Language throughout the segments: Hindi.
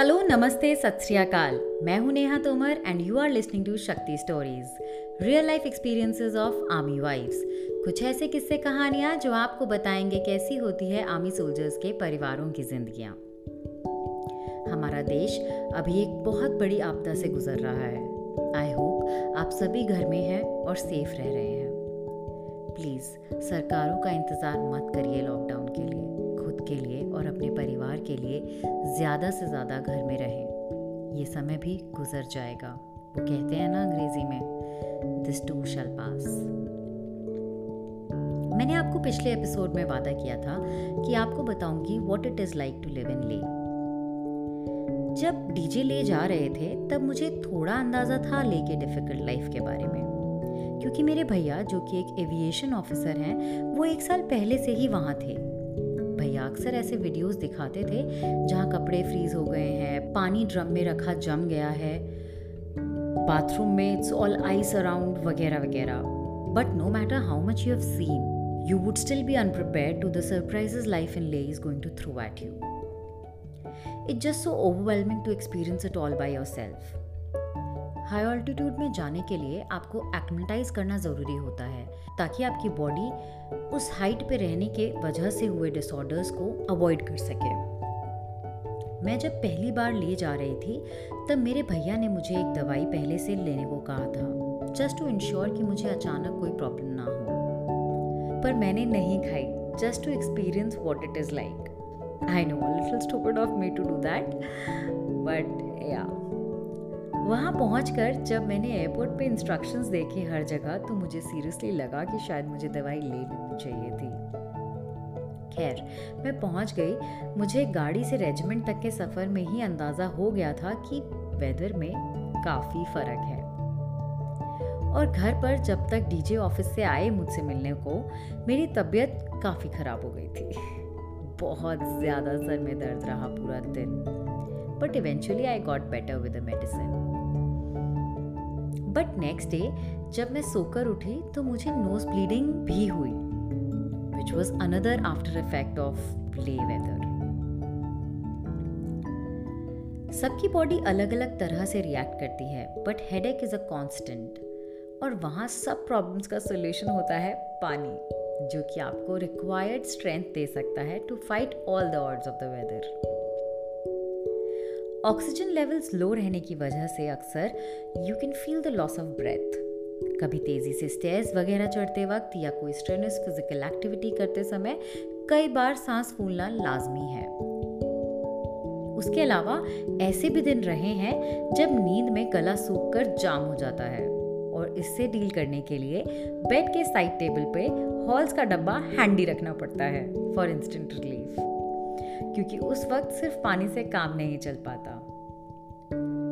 हेलो, नमस्ते, सत श्री अकाल। मैं हूँ Neha Tomar and you are listening to Shakti stories real life experiences of army wives कुछ ऐसे किस्से कहानियाँ जो आपको बताएँगे कैसी होती है आर्मी सोल्जर्स के परिवारों की जिंदगियाँ। हमारा देश अभी एक बहुत बड़ी आपदा से गुजर रहा है। आई होप आप सभी घर में हैं और सेफ़ रह रहे हैं। प्लीज़ सरकारों का इंतज़ार मत करिए लॉकडाउन के लिए। के लिए और अपने परिवार के लिए ज़्यादा से ज़्यादा घर में रहें। ये समय भी गुजर जाएगा। वो कहते हैं ना अंग्रेज़ी में दिस टू शल पास मैंने आपको पिछले एपिसोड में वादा किया था कि आपको बताऊँगी what it is like to live in Leh जब डीजे ले जा रहे थे, तब मुझे थोड़ा अंदाज़ा था ले के डिफ़िकल्ट लाइफ के बारे में। क्योंकि मेरे भैया, जो कि एक एविएशन ऑफिसर हैं, वो एक साल पहले से ही वहाँ थे। भैया अक्सर ऐसे वीडियोस दिखाते थे जहाँ कपड़े फ्रीज हो गए हैं, पानी ड्रम में रखा जम गया है बाथरूम में इट्स ऑल आइस अराउंड वगैरह वगैरह। But no matter how much you have seen you would still be unprepared to the surprises life in Leh is going to throw at you it's just so overwhelming to experience it all by yourself high altitude में जाने के लिए आपको एक्मेटाइज करना ज़रूरी होता है, ताकि आपकी बॉडी उस हाइट पे रहने के वजह से हुए डिसऑर्डर्स को अवॉइड कर सके। मैं जब पहली बार ले जा रही थी, तब मेरे भैया ने मुझे एक दवाई पहले से लेने को कहा था जस्ट टू इंश्योर कि मुझे अचानक कोई प्रॉब्लम ना हो। पर मैंने नहीं खाई just to experience what it is like I know of me to do that but या वहाँ पहुँच जब मैंने एयरपोर्ट पे इंस्ट्रक्शंस देखे हर जगह तो मुझे सीरियसली लगा कि शायद मुझे दवाई ले लेनी चाहिए थी। खैर, मैं पहुँच गई। मुझे गाड़ी से रेजिमेंट तक के सफ़र में ही अंदाज़ा हो गया था कि वेदर में काफ़ी फ़र्क है। और घर पर जब तक डीजे ऑफ़िस से आए मुझसे मिलने को, मेरी तबीयत काफ़ी ख़राब हो गई थी। बहुत ज़्यादा सर में दर्द रहा पूरा दिन। But eventually I got better with the medicine but next day जब मैं सोकर उठी तो मुझे नोज़ ब्लीडिंग भी हुई which was another after effect of Leh weather सबकी बॉडी अलग अलग तरह से रिएक्ट करती है but headache is a constant और वहाँ सब प्रॉब्लम्स का सोल्यूशन होता है पानी, जो कि आपको रिक्वायर्ड स्ट्रेंथ दे सकता है to fight all the odds of the weather oxygen levels low रहने की वजह से अक्सर you can feel the loss of breath कभी तेज़ी से स्टेयर्स वगैरह चढ़ते वक्त या कोई स्ट्रेनस फ़िज़िकल एक्टिविटी करते समय कई बार सांस फूलना लाजमी है। उसके अलावा ऐसे भी दिन रहे हैं जब नींद में गला सूख कर जाम हो जाता है और इससे डील करने के लिए बेड के साइड टेबल पे हॉल्स का डब्बा हैंडी रखना पड़ता है फॉर इंस्टेंट रिलीफ क्योंकि उस वक्त सिर्फ़ पानी से काम नहीं चल पाता।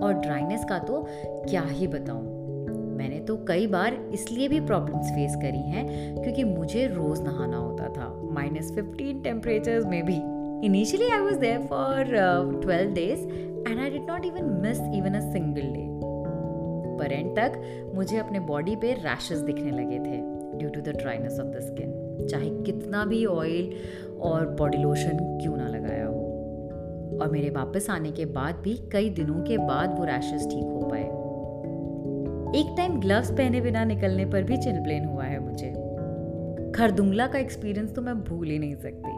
और ड्राइनेस का तो क्या ही बताऊँ? मैंने तो कई बार इसलिए भी प्रॉब्लम्स फेस करी हैं क्योंकि मुझे रोज नहाना होता था माइनस फिफ्टीन टेम्परेचर में भी। Initially I was there for twelve days and I did not even miss even a single day पर एंड तक मुझे अपने बॉडी पे रैशेस दिखने लगे थे due to the dryness of the skin चाहे कितना भी ऑयल और बॉडी लोशन क्यों ना लगाया हो। और मेरे वापस आने के बाद भी कई दिनों के बाद वो रैशेस ठीक हो पाए। एक टाइम ग्लव्स पहने बिना निकलने पर भी चिलब्लेन हुआ है मुझे। खरदुंगला का एक्सपीरियंस तो मैं भूल ही नहीं सकती।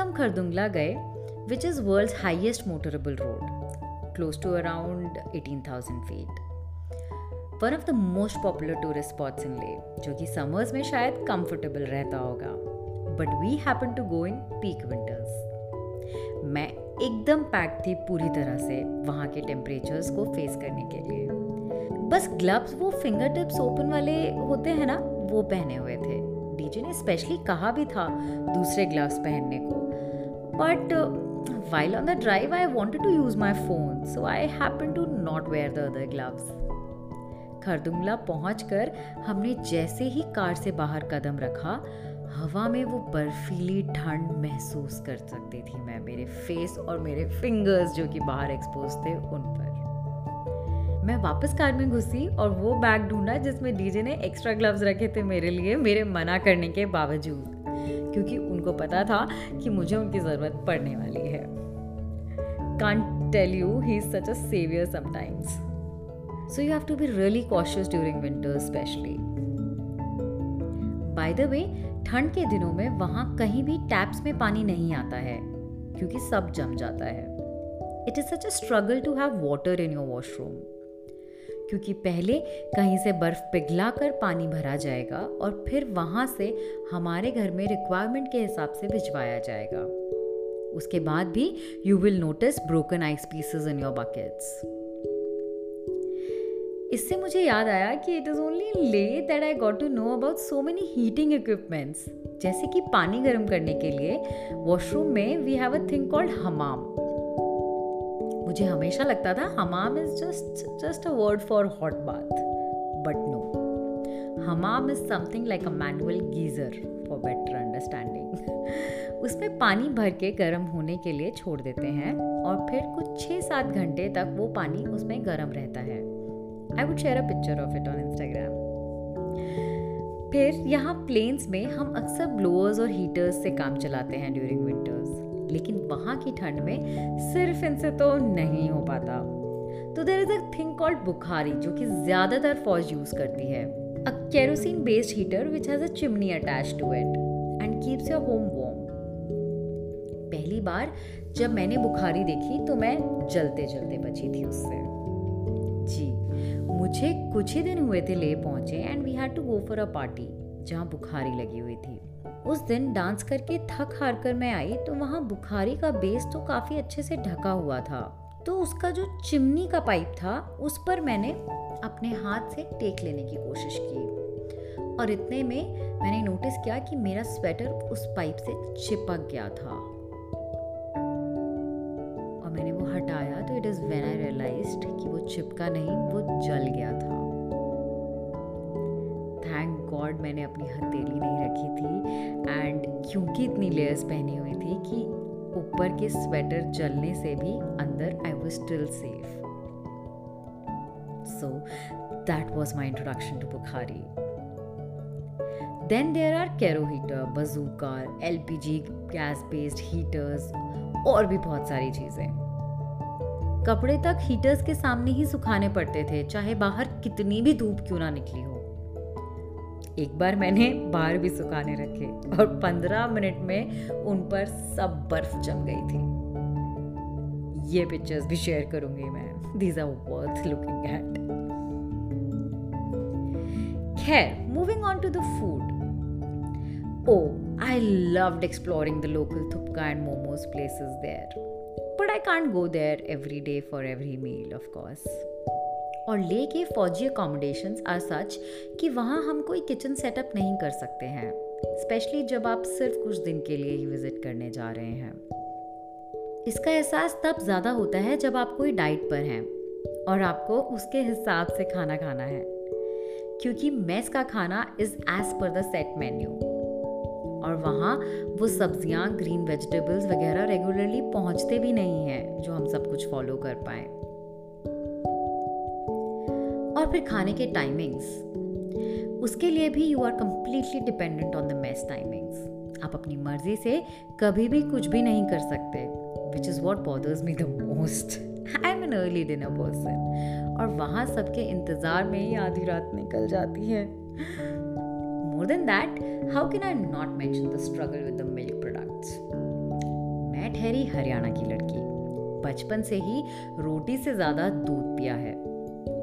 हम खरदुंगला गए which is world highest motorable road close to around 18,000 feet one of the most popular tourist spots in Leh जो कि समर्स में शायद कंफर्टेबल रहता होगा। But we happen to go in peak winters मैं एकदम पैक थी पूरी तरह से वहाँ के टेम्परेचर्स को फेस करने के लिए। बस ग्लव्स वो फिंगर टिप्स ओपन वाले होते हैं ना, वो पहने हुए थे। डीजे ने स्पेशली कहा भी था दूसरे ग्लव्स पहनने को। But while on the drive I wanted to use my phone so I happen to not wear the other gloves Khardungla पहुँच कर हमने जैसे ही कार से बाहर कदम रखा हवा में वो बर्फीली ठंड महसूस कर सकती थी मैं मेरे फेस और मेरे फिंगर्स जो कि बाहर एक्सपोज थे उन पर मैं वापस कार में घुसी और वो बैग ढूंढा जिसमें डीजे ने एक्स्ट्रा ग्लव्स रखे थे मेरे लिए मेरे मना करने के बावजूद क्योंकि उनको पता था कि मुझे उनकी ज़रूरत पड़ने वाली है can't tell you, he's such a savior sometimes. So you have to be really cautious during winter, especially. By the way, ठंड के दिनों में वहाँ कहीं भी टैप्स में पानी नहीं आता है क्योंकि सब जम जाता है। It is such a struggle to have water in your washroom क्योंकि पहले कहीं से बर्फ़ पिघला कर पानी भरा जाएगा और फिर वहाँ से हमारे घर में रिक्वायरमेंट के हिसाब से भिजवाया जाएगा। उसके बाद भी you will notice broken ice pieces in your buckets इससे मुझे याद आया कि it is only Leh that I got to know about so many heating equipments जैसे कि पानी गर्म करने के लिए वॉशरूम में we have a thing called हमाम मुझे हमेशा लगता था हमाम is just just a word for hot bath but no Hamam is something like a manual geyser for better understanding उसमें पानी भर के गर्म होने के लिए छोड़ देते हैं और फिर कुछ छः सात घंटे तक वो पानी उसमें गर्म रहता है। I would share a picture of it on Instagram फिर यहाँ प्लेन्स में हम अक्सर ब्लोअर्स और हीटर्स से काम चलाते हैं ड्यूरिंग विंटर्स लेकिन वहाँ की ठंड में सिर्फ़ इनसे तो नहीं हो पाता। तो there is a thing called Bukhari, जो कि ज़्यादातर फौज यूज़ करती है। A kerosene based heater which has a chimney attach to it and keeps your home warm पहली बार जब मैंने बुखारी देखी तो मैं जलते जलते बची थी उससे। जी मुझे कुछ ही दिन हुए थे ले पहुँचे and we had to go for a party जहाँ बुखारी लगी हुई थी। उस दिन डांस करके थक हार कर मैं आई तो वहाँ बुखारी का बेस तो काफ़ी अच्छे से ढका हुआ था। तो उसका जो चिमनी का पाइप था, उस पर मैंने अपने हाथ से टेक लेने की कोशिश की। और इतने में मैंने नोटिस किया कि मेरा स्वेटर उस पाइप से चिपक गया था। और मैंने वो हटाया तो it is when I realise कि वो चिपका नहीं, वो जल गया था। थैंक गॉड मैंने अपनी हथेली नहीं रखी थी एंड क्योंकि इतनी लेयर्स पहनी हुई थी कि ऊपर के स्वेटर जलने से भी अंदर I was still safe so that was my introduction to Bukhari then there are kero heater बजूकर L P G gas based heaters और भी बहुत सारी चीज़ें। कपड़े तक हीटर्स के सामने ही सुखाने पड़ते थे, चाहे बाहर कितनी भी धूप क्यों ना निकली हो। एक बार मैंने बाहर भी सुखाने रखे और पंद्रह मिनट में उन पर सब बर्फ़ जम गई थी। ये पिक्चर्स भी शेयर करूँगी मैं। These are worth looking at खैर moving on to the food oh I loved exploring the local थुपका and momos places there but I can't go there every day for every meal of course और ले के फौजी अकोमोडेशंस आर सच कि वहाँ हम कोई किचन सेटअप नहीं कर सकते हैं स्पेशली जब आप सिर्फ़ कुछ दिन के लिए ही विज़िट करने जा रहे हैं। इसका एहसास तब ज़्यादा होता है जब आप कोई डाइट पर हैं और आपको उसके हिसाब से खाना खाना है, क्योंकि मेस का खाना is as per the set menu और वहाँ वो सब्ज़ियाँ ग्रीन वेजिटेबल्स वगैरह रेगुलरली पहुँचते भी नहीं हैं, जो हम सब कुछ फॉलो कर पाए। और फिर खाने के टाइमिंग्स उसके लिए भी you are completely dependent on the mess timings आप अपनी मर्ज़ी से कभी भी कुछ भी नहीं कर सकते which is what bothers me the most I am an early dinner person और वहाँ सबके इंतज़ार में ही आधी रात निकल जाती है। More than that how can I not mention the struggle with the milk products मैं ठहरी हरियाणा की लड़की। बचपन से ही रोटी से ज़्यादा दूध पिया है।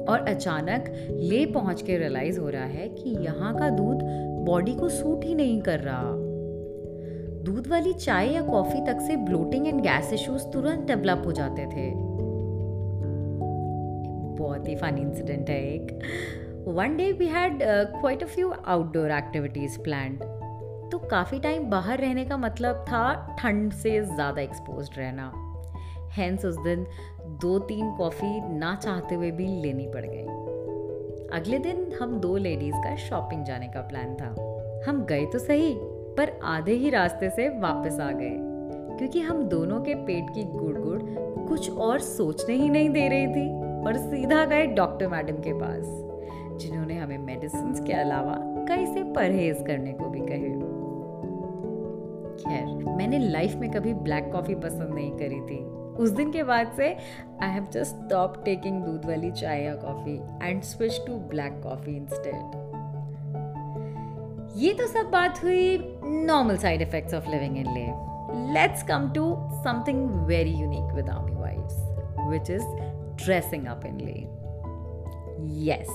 और अचानक ले पहुँच के रियलाइज़ हो रहा है कि यहाँ का दूध बॉडी को सूट ही नहीं कर रहा। दूध वाली चाय या कॉफ़ी तक से ब्लोटिंग एंड गैस इश्यूज़ तुरंत डेवलप हो जाते थे। बहुत ही फन इंसिडेंट है एक। One day we had quite a few outdoor activities plan तो काफ़ी टाइम बाहर रहने का मतलब था ठंड से ज़्यादा एक्सपोज रहना। हैंस उस दिन दो तीन कॉफ़ी ना चाहते हुए भी लेनी पड़ गई। अगले दिन हम दो लेडीज़ का शॉपिंग जाने का प्लान था। हम गए तो सही, पर आधे ही रास्ते से वापस आ गए। क्योंकि हम दोनों के पेट की गुड़ गुड़ कुछ और सोचने ही नहीं दे रही थी, और सीधा गए डॉक्टर मैडम के पास। जिन्होंने हमें मेडिसिन के अलावा कई से परहेज करने को भी कहे। खैर, मैंने लाइफ में कभी ब्लैक कॉफ़ी पसंद नहीं करी थी। उस दिन के बाद से I have just stop taking दूध वाली चाय या coffee and switch to black coffee instead ये तो सब बात हुई normal side effects of living in Leh. Let's come to something very unique with army wives which is dressing up in Leh. Yes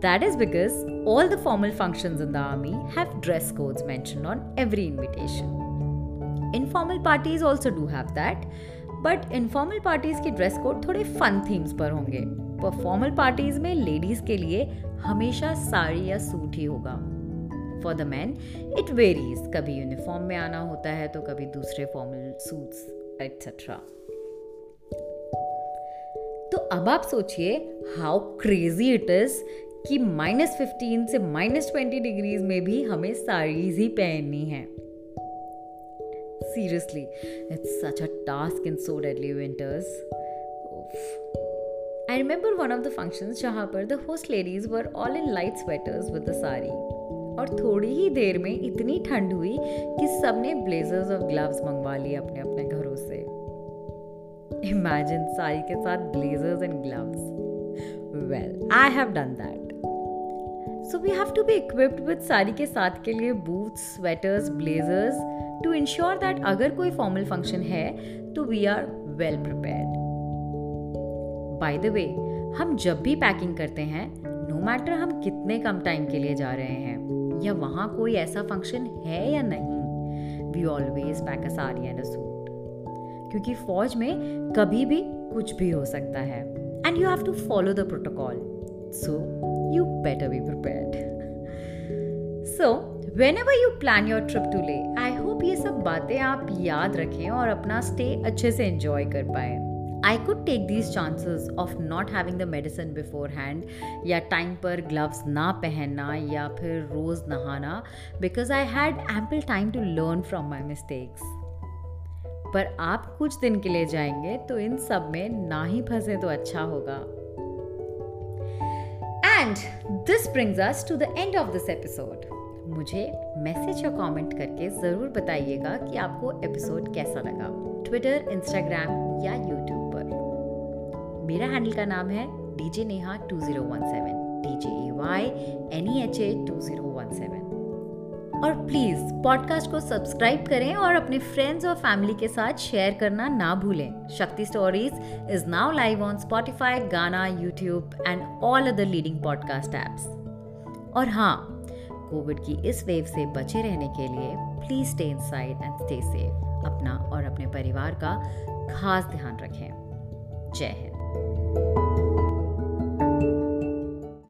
that is because all the formal functions in the army have dress codes mentioned on every invitation. Informal parties also do have that but informal parties की ड्रेस कोड थोड़े फन थीम्स पर होंगे। पर फॉर्मल पार्टीज़ में लेडीज़ के लिए हमेशा साड़ी या सूट ही होगा। For the man it varies कभी यूनिफॉर्म में आना होता है तो कभी दूसरे फॉर्मल सूट्स एट्सेट्रा तो अब आप सोचिए हाउ क्रेजी इट इज़ कि माइनस फिफ्टीन से माइनस ट्वेंटी डिग्रीज में भी हमें साड़ीज ही पहननी है it's such a task in so deadly winters. Oof. I remember one of the functions जहाँ पर host ladies were all in light sweaters with the sari. और थोड़ी ही देर में इतनी ठंड हुई कि सबने ब्लेजर्स और ग्लव्स मंगवा लिए अपने अपने घरों से इमेजिन साड़ी के साथ blazers and gloves well I have done that so we have to be equipped with sari के साथ के लिए boots sweaters blazers to ensure that अगर कोई फॉर्मल फ़ंक्शन है तो we are well prepared by the way हम जब भी पैकिंग करते हैं नो no मैटर हम कितने कम टाइम के लिए जा रहे हैं या वहाँ कोई ऐसा फ़ंक्शन है या नहीं we always pack a sari and a suit क्योंकि फौज में कभी भी कुछ भी हो सकता है and you have to follow the protocol so you better be prepared so whenever you plan your trip to Leh I hope ये सब बातें आप याद रखें और अपना स्टे अच्छे से एंजॉय कर पाए। I could take these chances of not having the medicine beforehand या टाइम पर ग्लव्स ना पहनना या फिर रोज़ नहाना because I had ample time to learn from my mistakes पर आप कुछ दिन के लिए जाएँगे तो इन सब में ना ही फंसे तो अच्छा होगा। And this brings us to the end of this episode मुझे मैसेज या कमेंट करके ज़रूर बताइएगा कि आपको एपिसोड कैसा लगा। ट्विटर इंस्टाग्राम या यूट्यूब पर। मेरा हैंडल का नाम है D J Neha two zero one seven D J A Y N E H A two zero one seven और प्लीज़ पॉडकास्ट को सब्सक्राइब करें और अपने फ्रेंड्स और फैमिली के साथ शेयर करना ना भूलें। Shakti stories is now live on Spotify Gaana YouTube and all other leading podcast apps और हाँ कोविड की इस वेव से बचे रहने के लिए please stay inside and stay safe अपना और अपने परिवार का खास ध्यान रखें। जय हिंद।